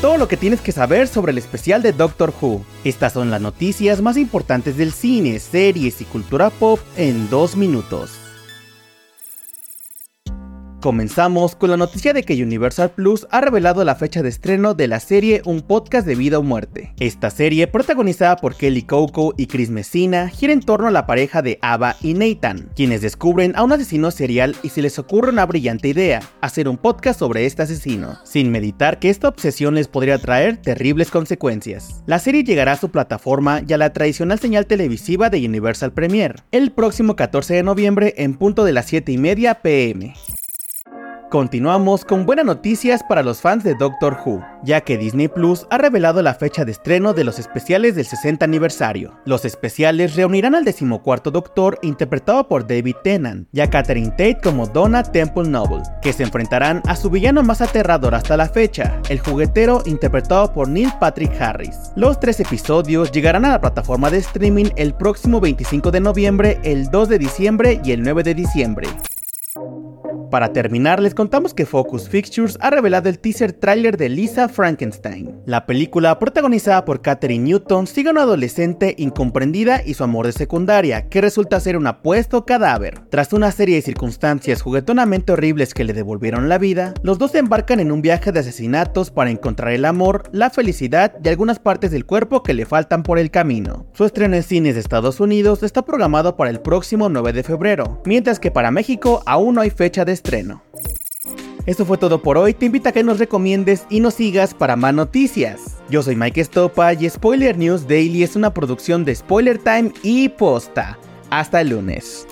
todo lo que tienes que saber sobre el especial de Doctor Who. Estas son las noticias más importantes del cine, series y cultura pop en dos minutos. Comenzamos con la noticia de que Universal Plus ha revelado la fecha de estreno de la serie Un podcast de vida o muerte. Esta serie, protagonizada por Kelly Coco y Chris Messina, gira en torno a la pareja de Ava y Nathan, quienes descubren a un asesino serial y se les ocurre una brillante idea, hacer un podcast sobre este asesino, sin meditar que esta obsesión les podría traer terribles consecuencias. La serie llegará a su plataforma y a la tradicional señal televisiva de Universal Premiere, el próximo 14 de noviembre en punto de las 7 y media pm. Continuamos con buenas noticias para los fans de Doctor Who, ya que Disney Plus ha revelado la fecha de estreno de los especiales del 60 aniversario. Los especiales reunirán al decimocuarto Doctor interpretado por David Tennant y a Catherine Tate como Donna Temple Noble, que se enfrentarán a su villano más aterrador hasta la fecha, el juguetero interpretado por Neil Patrick Harris. Los tres episodios llegarán a la plataforma de streaming el próximo 25 de noviembre, el 2 de diciembre y el 9 de diciembre. Para terminar, les contamos que Focus Pictures ha revelado el teaser trailer de Lisa Frankenstein. La película, protagonizada por Katherine Newton, sigue a una adolescente incomprendida y su amor de secundaria, que resulta ser un apuesto cadáver. Tras una serie de circunstancias juguetonamente horribles que le devolvieron la vida, los dos se embarcan en un viaje de asesinatos para encontrar el amor, la felicidad y algunas partes del cuerpo que le faltan por el camino. Su estreno en cines de Estados Unidos está programado para el próximo 9 de febrero, mientras que para México aún no hay fecha de estreno. Esto fue todo por hoy, te invito a que nos recomiendes y nos sigas para más noticias. Yo soy Mike Estopa y Spoiler News Daily es una producción de Spoiler Time y Posta. Hasta el lunes.